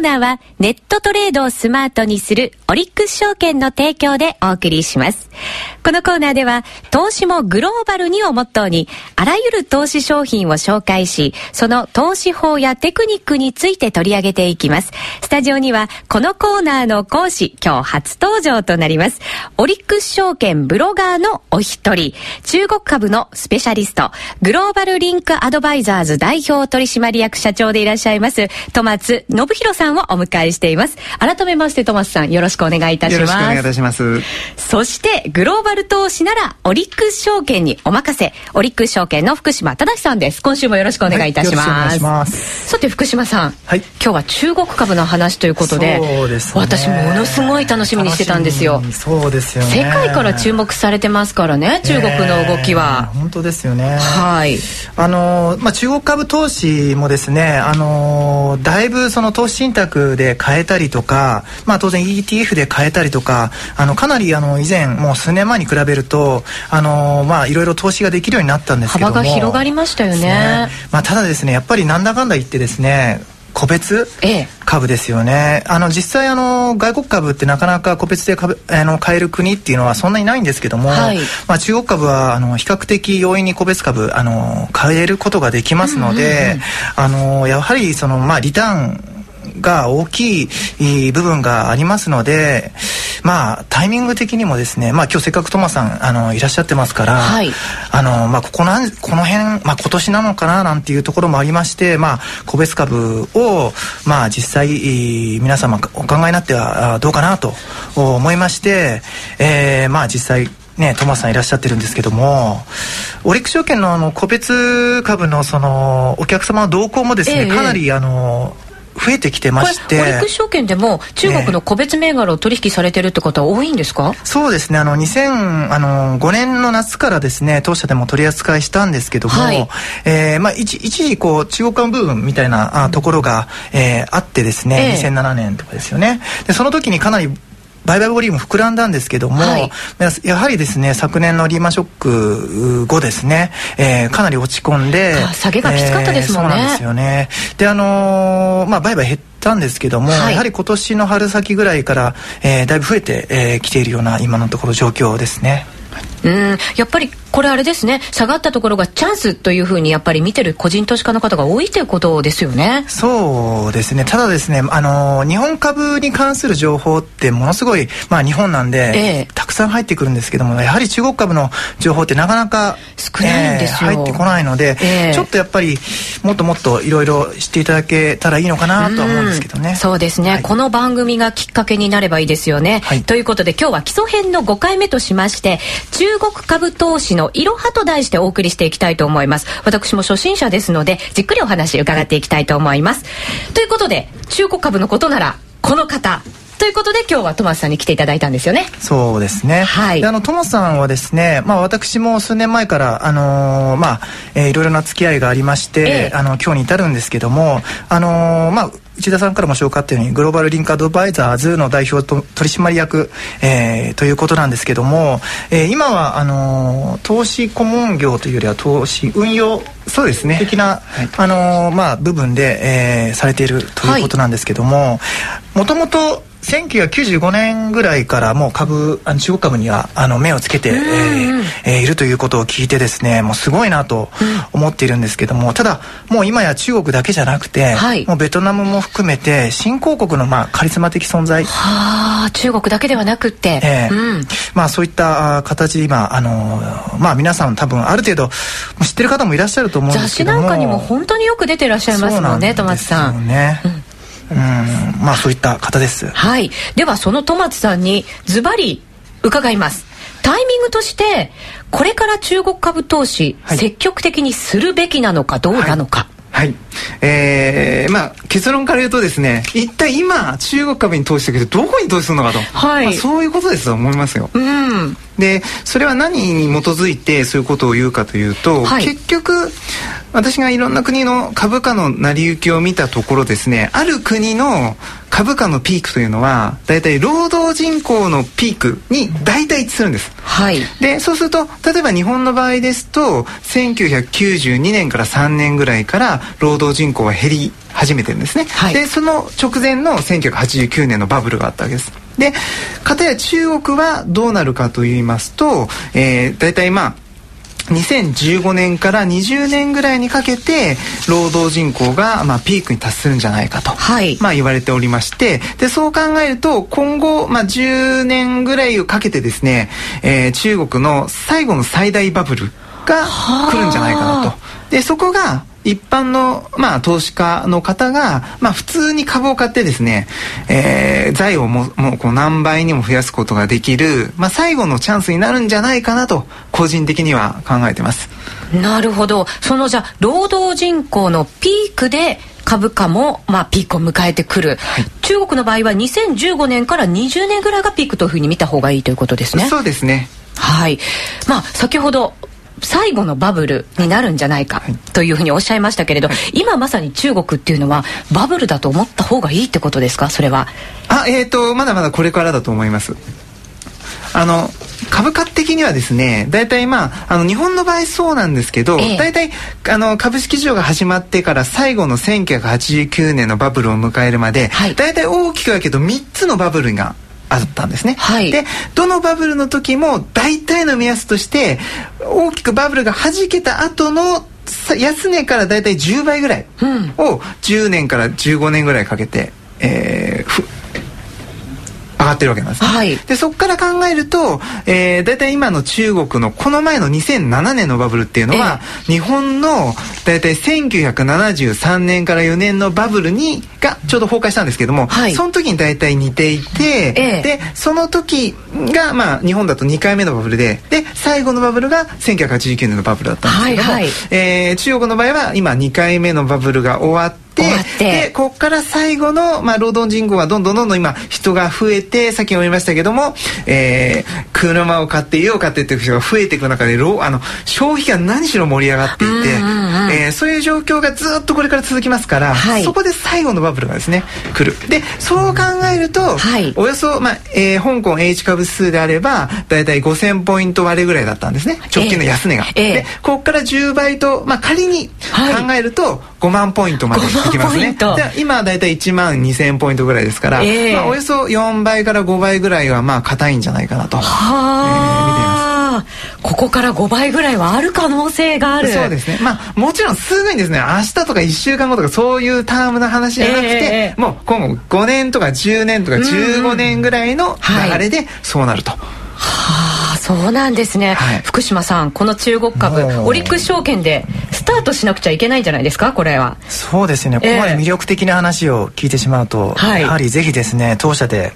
ーナーはネットトレードをスマートにするオリックス証券の提供でお送りします。このコーナーでは投資もグローバルにをモットーにあらゆる投資商品を紹介し、その投資法やテクニックについて取り上げていきます。スタジオにはこのコーナーの講師、今日初登場となります。オリックス証券ブロガーのお一人、中国株のスペシャリスト、グローバルリンクアドバイザーズ代表取締役社長でいらっしゃいます、戸松信弘さんをお迎えしています。改めまして戸松さん、よろしくお願いいたします。よろしくお願いいたします。そして、グローバル投資なら、オリックス証券にお任せ、オリックス証券の福島忠さんです。今週もよろしくお願いいたします。はい、お願いします。さて、福島さん、はい、今日は中国株の話ということで、そうです、ね、私ものすごい楽しみにしてたんですよ。そうですよね。世界から注目されてますからね、中国の動きは。本当ですよね。はい。あの、まあ、中国株投資もですね、あの、だいぶその投資信託で買えたりとか、まあ、当然 ETF で買えたりとか、あの、かなりあの、以前、もう数年前に比べると、あの、まあ、いろいろ投資ができるようになったんですけども。幅が広がりましたよね。ね。まあ、ただですね、やっぱりなんだかんだ言ってですね、個別株ですよね、ええ、あの実際あの外国株ってなかなか個別で株あの買える国っていうのはそんなにないんですけども、はい、まあ、中国株はあの比較的容易に個別株あの買えることができますので、あのやはりその、まあ、リターンが大きい部分がありますのでまあタイミング的にもですねまあ今日せっかくトマさんあのいらっしゃってますから、はい、あのまあここなんこの辺まあ今年なのかななんていうところもありましてまあ個別株をまあ実際皆様お考えになってはどうかなと思いまして、えー、まあ実際ね、トマさんいらっしゃってるんですけどもオリックス証券のあの個別株のそのお客様の動向もですね、ええ、かなりあの増えてきてまして。オリックス証券でも中国の個別銘柄を取引されてるってことは多いんですか、そうですね。あの2005年の夏からですね当社でも取り扱いしたんですけども、はい、えー、まあ、一一時こう中国間部分みたいなあところが、えー、あってですね、えー、2007年とかですよね。でその時にかなり売買ボリューム膨らんだんですけども、はい、やはりですね昨年のリーマンショック後ですね、えー、かなり落ち込んで下げがきつかったですもんね、えー、そうなんですよね。であのー、まあ売買減ったんですけども、はい、やはり今年の春先ぐらいから、えー、だいぶ増えてき、えー、ているような今のところ状況ですねうん。やっぱりこれあれですね。下がったところがチャンスというふうにやっぱり見てる個人投資家の方が多いということですよね。そうですね。ただですねあの日本株に関する情報ってものすごい、まあ、日本なんで、ええ、たくさん入ってくるんですけどもやはり中国株の情報ってなかなか少ないんですよ、えー、入ってこないので、え、ちょっとやっぱりもっともっといろいろ知っていただけたらいいのかなとは思うんですけどね。そうですね、はい、この番組がきっかけになればいいですよね、はい、ということで今日は基礎編の5回目としまして中国株投資のいろはと題してお送りしていきたいと思います。私も初心者ですのでじっくりお話伺っていきたいと思います。ということで中国株のことならこの方。いうことで今日はトマスさんに来ていただいたんですよね。そうですね。はい。あのトマスさんはですねまあ私も数年前からあのー、まあ、えー、いろいろな付き合いがありまして、えー、あの今日に至るんですけどもあのー、まあ内田さんからも紹介あったようにグローバルリンクアドバイザーズの代表と取締役、えー、ということなんですけども、えー、今はあのー、投資顧問業というよりは投資運用そうですね。的な、はい、あのー、まあ、部分で、えー、されているということなんですけどももともと1995年ぐらいからもう株あの中国株にはあの目をつけて、えーえー、いるということを聞いてですねもうすごいなと思っているんですけども、ただもう今や中国だけじゃなくて、はい、もうベトナムも含めて新興国のまあカリスマ的存在。はあ中国だけではなくて、えーうん、まあそういった形で今あのまあ皆さん多分ある程度知ってる方もいらっしゃると思うんですけども。雑誌なんかにも本当によく出てらっしゃいますもんね戸松さん。ね、うんうん。まあそういった方です。はい。ではその戸松さんにズバリ伺います。タイミングとしてこれから中国株投資、はい、積極的にするべきなのかどうなのか、はい。はい。えー、まあ、結論から言うとですね、一体今、中国株に投資してけど、どこに投資するのかと。はい。まあ、そういうことですと思いますよ。うん。で、それは何に基づいてそういうことを言うかというと、はい、結局、私がいろんな国の株価の成り行きを見たところですねある国の株価のピークというのは大体労働人口のピークに大体一致するんです、はい、でそうすると例えば日本の場合ですと1992年から3年ぐらいから労働人口は減り始めてるんですね、はい、でその直前の1989年のバブルがあったわけです。で片や中国はどうなるかと言いますと、えー、大体まあ2015年から20年ぐらいにかけて労働人口がまあピークに達するんじゃないかと、はい、まあ言われておりましてでそう考えると今後まあ10年ぐらいをかけてですね、えー、中国の最後の最大バブルが来るんじゃないかなと。でそこが一般の、まあ、投資家の方が、まあ、普通に株を買ってですね、えー、財をももうこう何倍にも増やすことができる、まあ、最後のチャンスになるんじゃないかなと個人的には考えてます。なるほど。そのじゃ労働人口のピークで株価も、まあ、ピークを迎えてくる、はい、中国の場合は2015年から20年ぐらいがピークというふうに見た方がいいということですね。そうですね。はい。まあ先ほど最後のバブルになるんじゃないかというふうにおっしゃいましたけれど、はい、今まさに中国っていうのはバブルだと思った方がいいってことですか？それは。あえっ、ー、とまだまだこれからだと思います。あの株価的にはですね大体まああの日本の場合そうなんですけど、ええ、大体あの株式市場が始まってから最後の1989年のバブルを迎えるまで、はい、大体大きく分けると3つのバブルがあったんですね、はい、でどのバブルの時も大体の目安として大きくバブルがはじけた後の安値から大体10倍ぐらいを10年から15年ぐらいかけて、えー、上がってるわけなんですね、はい、でそこから考えると、えー、大体今の中国のこの前の2007年のバブルっていうのは、えー、日本の大体1973年から4年のバブルにがちょうど崩壊したんですけども、はい、その時に大体似ていて、えー、でその時が、まあ、日本だと2回目のバブルでで最後のバブルが1989年のバブルだったんですけども、はいはい、えー、中国の場合は今2回目のバブルが終わってってでここから最後の、まあ、労働人口はどんどんどんどん今人が増えてさっきも言いましたけども、えー、車を買って家を買ってっていう人が増えていく中であの消費が何しろ盛り上がっていて、えー、そういう状況がずっとこれから続きますから、はい、そこで最後のバブルがですね来る。でそう考えると、はい、およそ、まあえー、香港 H 株数であれば大体5000ポイント割れぐらいだったんですね。直近の安値が。えー、でここから10倍と、まあ、仮に考えると、はい5万ポイントまでいきますね。じゃ今大体1万2000ポイントぐらいですから、えー、まあ、およそ4倍から5倍ぐらいはまあ硬いんじゃないかなと、はあ、えー、見ていますここから5倍ぐらいはある可能性がある。そうですね。まあもちろんすぐにですね明日とか1週間後とかそういうタームな話じゃなくて、えー、もう今後5年とか10年とか15年ぐらいの流れでそうなると。はいはあそうなんですね、はい、福島さんこの中国株オリックス証券でスタートしなくちゃいけないんじゃないですかこれは。そうですね、ここまで魅力的な話を聞いてしまうと、やはりぜひですね当社で、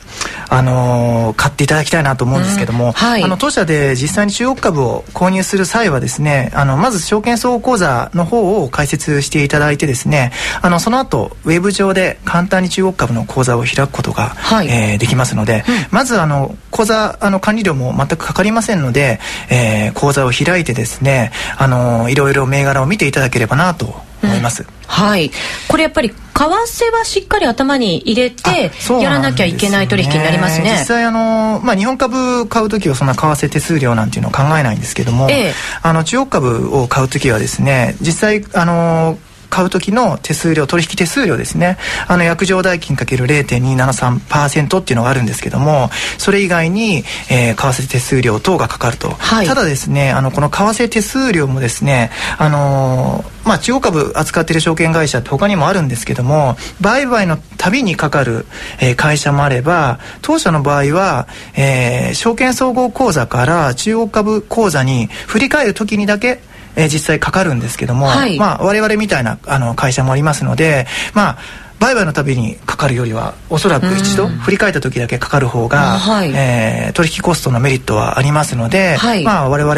あのー、買っていただきたいなと思うんですけども、うん。はい、あの当社で実際に中国株を購入する際はですねあのまず証券総合口座の方を開設していただいてですねあのその後ウェブ上で簡単に中国株の口座を開くことが、はい、えー、できますので、うん、まずあの口座あの管理料も全くかかりませんので、えー、講座を開いてですね、あのいろいろ銘柄を見ていただければなと思います、うん、はい。これやっぱり為替はしっかり頭に入れてやらなきゃいけない取引になりますね、ね、実際あの、まあ、日本株買う時はそんな為替手数料なんていうのを考えないんですけども、ええ、あの中国株を買う時はですね実際あの買う時の手数料取引手数料ですね。あの約定代金かける0.273%っていうのがあるんですけどもそれ以外に、えー、為替手数料等がかかると、はい、ただですねあのこの為替手数料もですねあのー、まあ、中央株扱っている証券会社って他にもあるんですけども売買のたびにかかる、えー、会社もあれば当社の場合は、えー、証券総合口座から中央株口座に振り替える時にだけえー、実際かかるんですけども、はい、まあ、我々みたいなあの会社もありますので、まあ、売買のたびにかかるよりはおそらく一度振り返った時だけかかる方が、はい、えー、取引コストのメリットはありますので、はい、まあ我々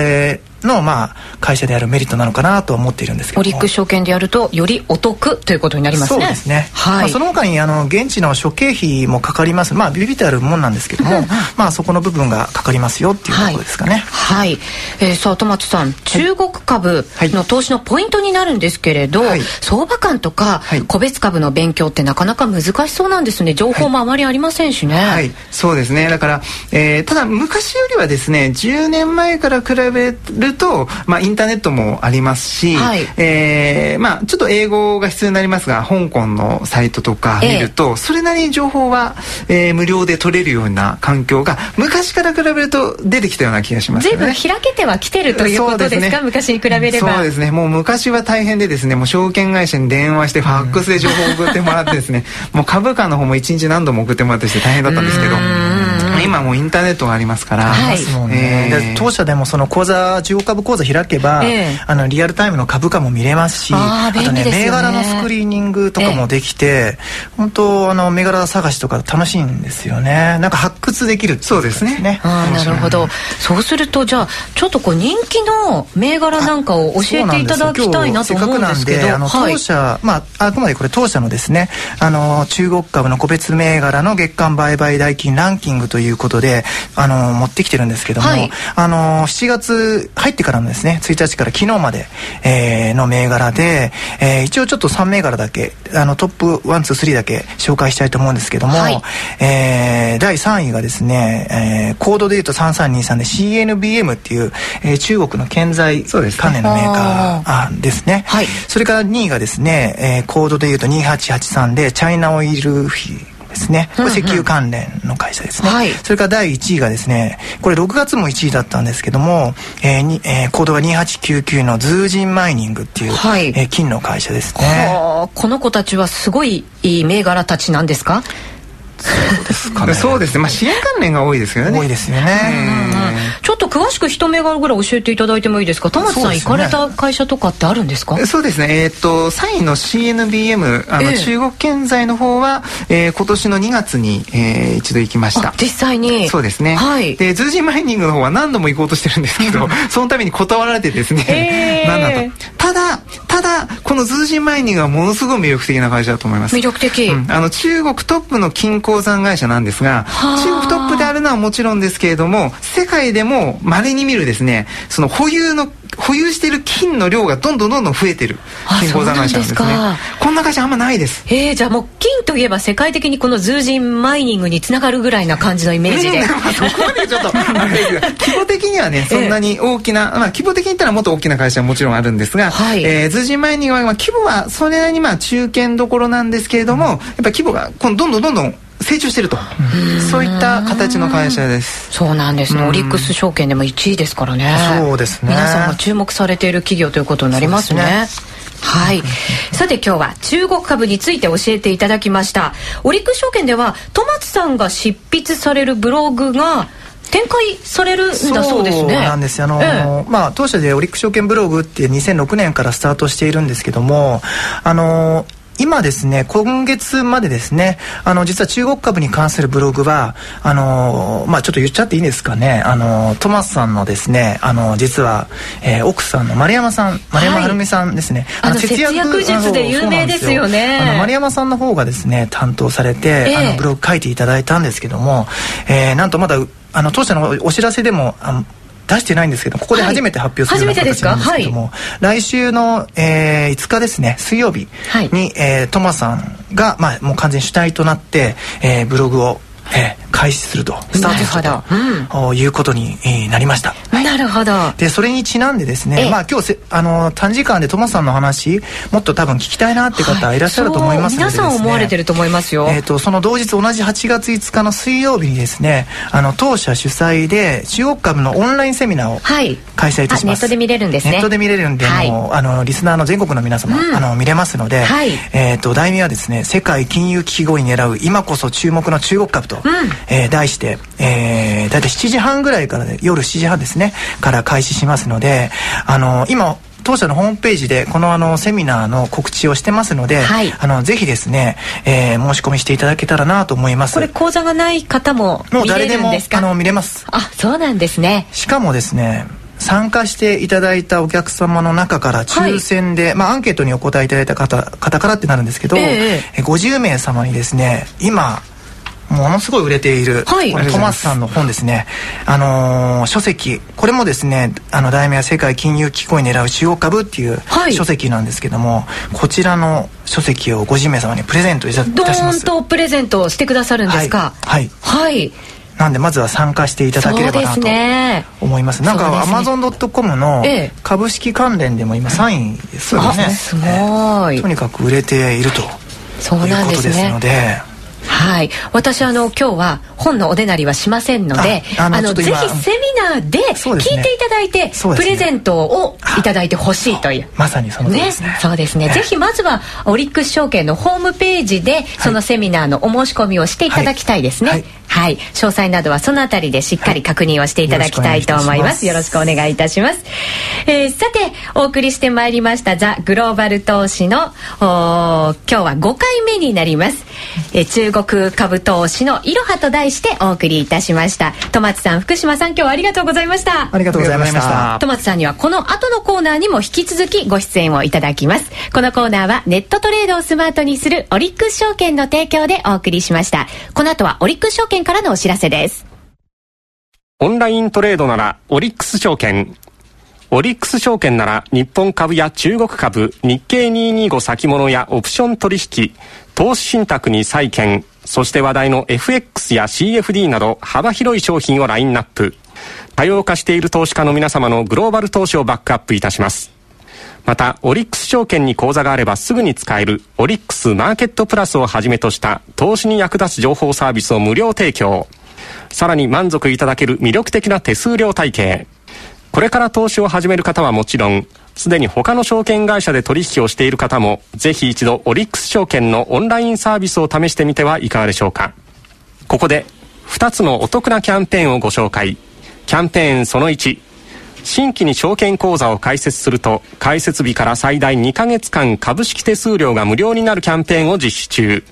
の、まあ、会社であるメリットなのかなと思っているんですけどオリックス証券でやるとよりお得ということになりますね。そうですね、はい。まあ、その他にあの現地の諸経費もかかります。まあビビってあるもんなんですけども、まあそこの部分がかかりますよっていうところですかね。はい、はい、えー、さあ戸松さん。中国株の投資のポイントになるんですけれど、はい、相場感とか個別株の勉強ってなかなか難しそうなんですね。情報もあまりありませんしね。はい、そうですね。だから、えー、ただ昔よりはですね10年前から比べるると、まあ、インターネットもありますし、はい、えー、まあ、ちょっと英語が必要になりますが香港のサイトとか見ると、えー、それなりに情報は、えー、無料で取れるような環境が昔から比べると出てきたような気がします、ね、随分開けてはきてるということですか、ね、昔に比べれば。そうですね。もう昔は大変でですねもう証券会社に電話してファックスで情報を送ってもらってですねもう株価の方も一日何度も送ってもらってして大変だったんですけど今もうインターネットがありますから、はい、えー、当社でもその口座中国株口座開けば、えー、あのリアルタイムの株価も見れますしあとね、ね、銘柄のスクリーニングとかもできて、えー、本当あの銘柄探しとか楽しいんですよね。なんか発掘できるってそうですね。あなるほど。そうす。るとじゃあちょっとこう人気の銘柄なんかを教えていただきたいなと思うんですけど。あの当社、はい、まああくまでこれ当社のですねあの中国株の個別銘柄の月間売買代金ランキングということであの持ってきてるんですけども、はい、あの7月入ってからのですね1日から昨日まで、えー、の銘柄で、えー、一応ちょっと3銘柄だけあのトップ123だけ紹介したいと思うんですけども、はい、えー、第3位がですね、えー、コードでいうと3323で CNBM っていう、えー、中国の建材関連のメーカーですね、はい、それから2位がですね、えー、コードでいうと2883でチャイナオイルフィーですね。これ石油関連の会社ですね、はい、それから第1位がですねこれ6月も1位だったんですけども、えーにえー、コードが2899のズージンマイニングっていう、はい、えー、金の会社ですね。この子たちはすごいいい銘柄たちなんですか？そうですかね。そうですね。まあ支援関連が多いですよね。多いですよね。ちょっと詳しく一銘柄ぐらい教えていただいてもいいですか？田松さん、行かれた会社とかってあるんですか？そうですね。えっ、と3位の CNBM あの、中国建材の方は、えー、今年の2月に、えー、一度行きました。実際に？そうですね。はい。でズージンマイニングの方は何度も行こうとしてるんですけど、そのたびに断られてですね。なんだと。ただただこのズージンマイニングはものすごい魅力的な会社だと思います。魅力的。あの中国トップの金鉱山会社なんですが中国トップであるのはもちろんですけれども世界でもまれに見るですねその保有の保有している金の量がどんどんどんどん増えてる金鉱山会社なんですね。こんな会社あんまないです。えー、じゃあもう金といえば世界的にこのズージンマイニングにつながるぐらいな感じのイメージで、そこまでちょっと規模的にはねそんなに大きな、まあ規模的に言ったらもっと大きな会社はもちろんあるんですが、はい。えー、ズージンマイニングは、まあ、規模はそれなりにまあ中堅どころなんですけれども、やっぱ規模がどんどんどんどん成長してると。そういった形の会社です。そうなんですね。オリックス証券でも1位ですからね。そうですね。皆さんが注目されている企業ということになりますねはい。さて今日は中国株について教えていただきました。オリックス証券では、戸松さんが執筆されるブログが、展開されるんだそうですね。そうなんです。あの、ええ、まあ当社でオリックス証券ブログって2006年からスタートしているんですけども、あの今ですね、今月までですね、あの、実は中国株に関するブログは、あの、まあ、ちょっと言っちゃっていいですかね、あの、トマスさんのですね、あの、実は、えー、奥さんの丸山さん、丸山はるみさんですね。はい、あの、節約術で有名ですよね。あの、丸山さんの方がですね、担当されて、えー、あの、ブログ書いていただいたんですけども、えー、なんとまだ、あの当社のお知らせでもあ出してないんですけどここで初めて発表するような形なんですけども、はい、来週の、えー、5日ですね水曜日に、はい、えー、トマさんが、まあ、もう完全主体となって、えー、ブログをえー、開始するとスタートすると、うん、いうことになりました。なるほど。でそれにちなんでですね、まあ今日せあの短時間でトマさんの話もっと多分聞きたいなって方いらっしゃると思いますので、ね、皆さん思われてると思いますよ、えーと、その同日同じ8月5日の水曜日にですねあの当社主催で中国株のオンラインセミナーを開催いたします、ネットで見れるんですね。ネットで見れるんで、はい、もうあのリスナーの全国の皆様、うん、あの見れますので、はい、えーと、題名はですね世界金融危機後に狙う今こそ注目の中国株と、うん。えー、題して、えー、大体7時半ぐらいからで夜7時半ですねから開始しますのであの今当社のホームページでこのあのセミナーの告知をしてますので、はい、あのぜひですね、えー、申し込みしていただけたらなと思います。これ講座がない方ももう誰でもあの見れます。あそうなんですね。しかもですね参加していただいたお客様の中から抽選で、はい、まあ、アンケートにお答えいただいた方方からってなるんですけど、えー、50名様にですね今ものすごい売れている、はい、これトマスさんの本ですね、あのー、書籍。これもですねあの題名は「世界金融機構に狙う中国株」っていう書籍なんですけども、はい、こちらの書籍を50名様にプレゼントいたします。ドーンとプレゼントしてくださるんですか？はい、はい、なんでまずは参加していただければなと思います。すね、なんかアマゾンドットコムの株式関連でも今3位ですよね。すごい。とにかく売れているとそうなんですね。ので。はい。私あの今日は本のおでなりはしませんのであのぜひセミナーで聞いていただいて、ね、プレゼントをいただいてほしいという。まさにそのですね、ね、そうですね、ぜひまずはオリックス証券のホームページでそのセミナーのお申し込みをしていただきたいですね、はい、はい、詳細などはそのあたりでしっかり確認をしていただきたいと思います、よろしくお願いいたします、えー、さてお送りしてまいりましたザ・グローバル投資の今日は5回目になります、えー、中国株投資のいろはと題してお送りいたしました。戸松さん福島さん今日はありがとうございました。ありがとうございました。戸松さんにはこの後のコーナーにも引き続きご出演をいただきます。このコーナーはネットトレードをスマートにするオリックス証券の提供でお送りしました。この後はオリックス証券からのお知らせです。オンライントレードならオリックス証券。オリックス証券なら日本株や中国株、日経225先物やオプション取引、投資信託に債券、そして話題の FX や CFD など幅広い商品をラインナップ。多様化している投資家の皆様のグローバル投資をバックアップいたします。また、オリックス証券に口座があればすぐに使えるオリックスマーケットプラスをはじめとした投資に役立つ情報サービスを無料提供。さらに満足いただける魅力的な手数料体系。これから投資を始める方はもちろん、すでに他の証券会社で取引をしている方も、ぜひ一度オリックス証券のオンラインサービスを試してみてはいかがでしょうか。ここで、2つのお得なキャンペーンをご紹介。キャンペーンその1。新規に証券口座を開設すると、開設日から最大2ヶ月間株式手数料が無料になるキャンペーンを実施中。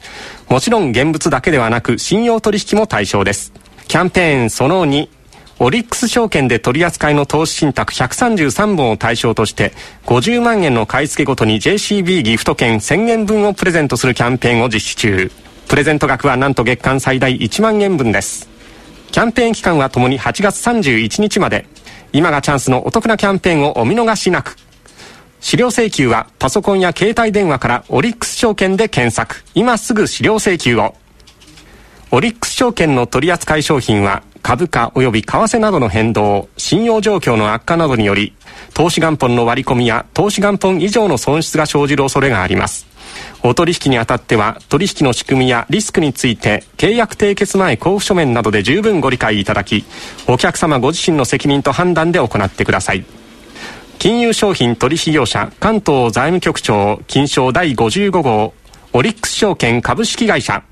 もちろん現物だけではなく、信用取引も対象です。キャンペーンその2。オリックス証券で取り扱いの投資信託133本を対象として50万円の買い付けごとに JCB ギフト券1000円分をプレゼントするキャンペーンを実施中。プレゼント額はなんと月間最大1万円分です。キャンペーン期間はともに8月31日まで。今がチャンスのお得なキャンペーンをお見逃しなく。資料請求はパソコンや携帯電話からオリックス証券で検索。今すぐ資料請求を。オリックス証券の取扱い商品は株価及び為替などの変動、信用状況の悪化などにより、投資元本の割り込みや投資元本以上の損失が生じる恐れがあります。お取引にあたっては、取引の仕組みやリスクについて、契約締結前交付書面などで十分ご理解いただき、お客様ご自身の責任と判断で行ってください。金融商品取引業者関東財務局長金賞第55号オリックス証券株式会社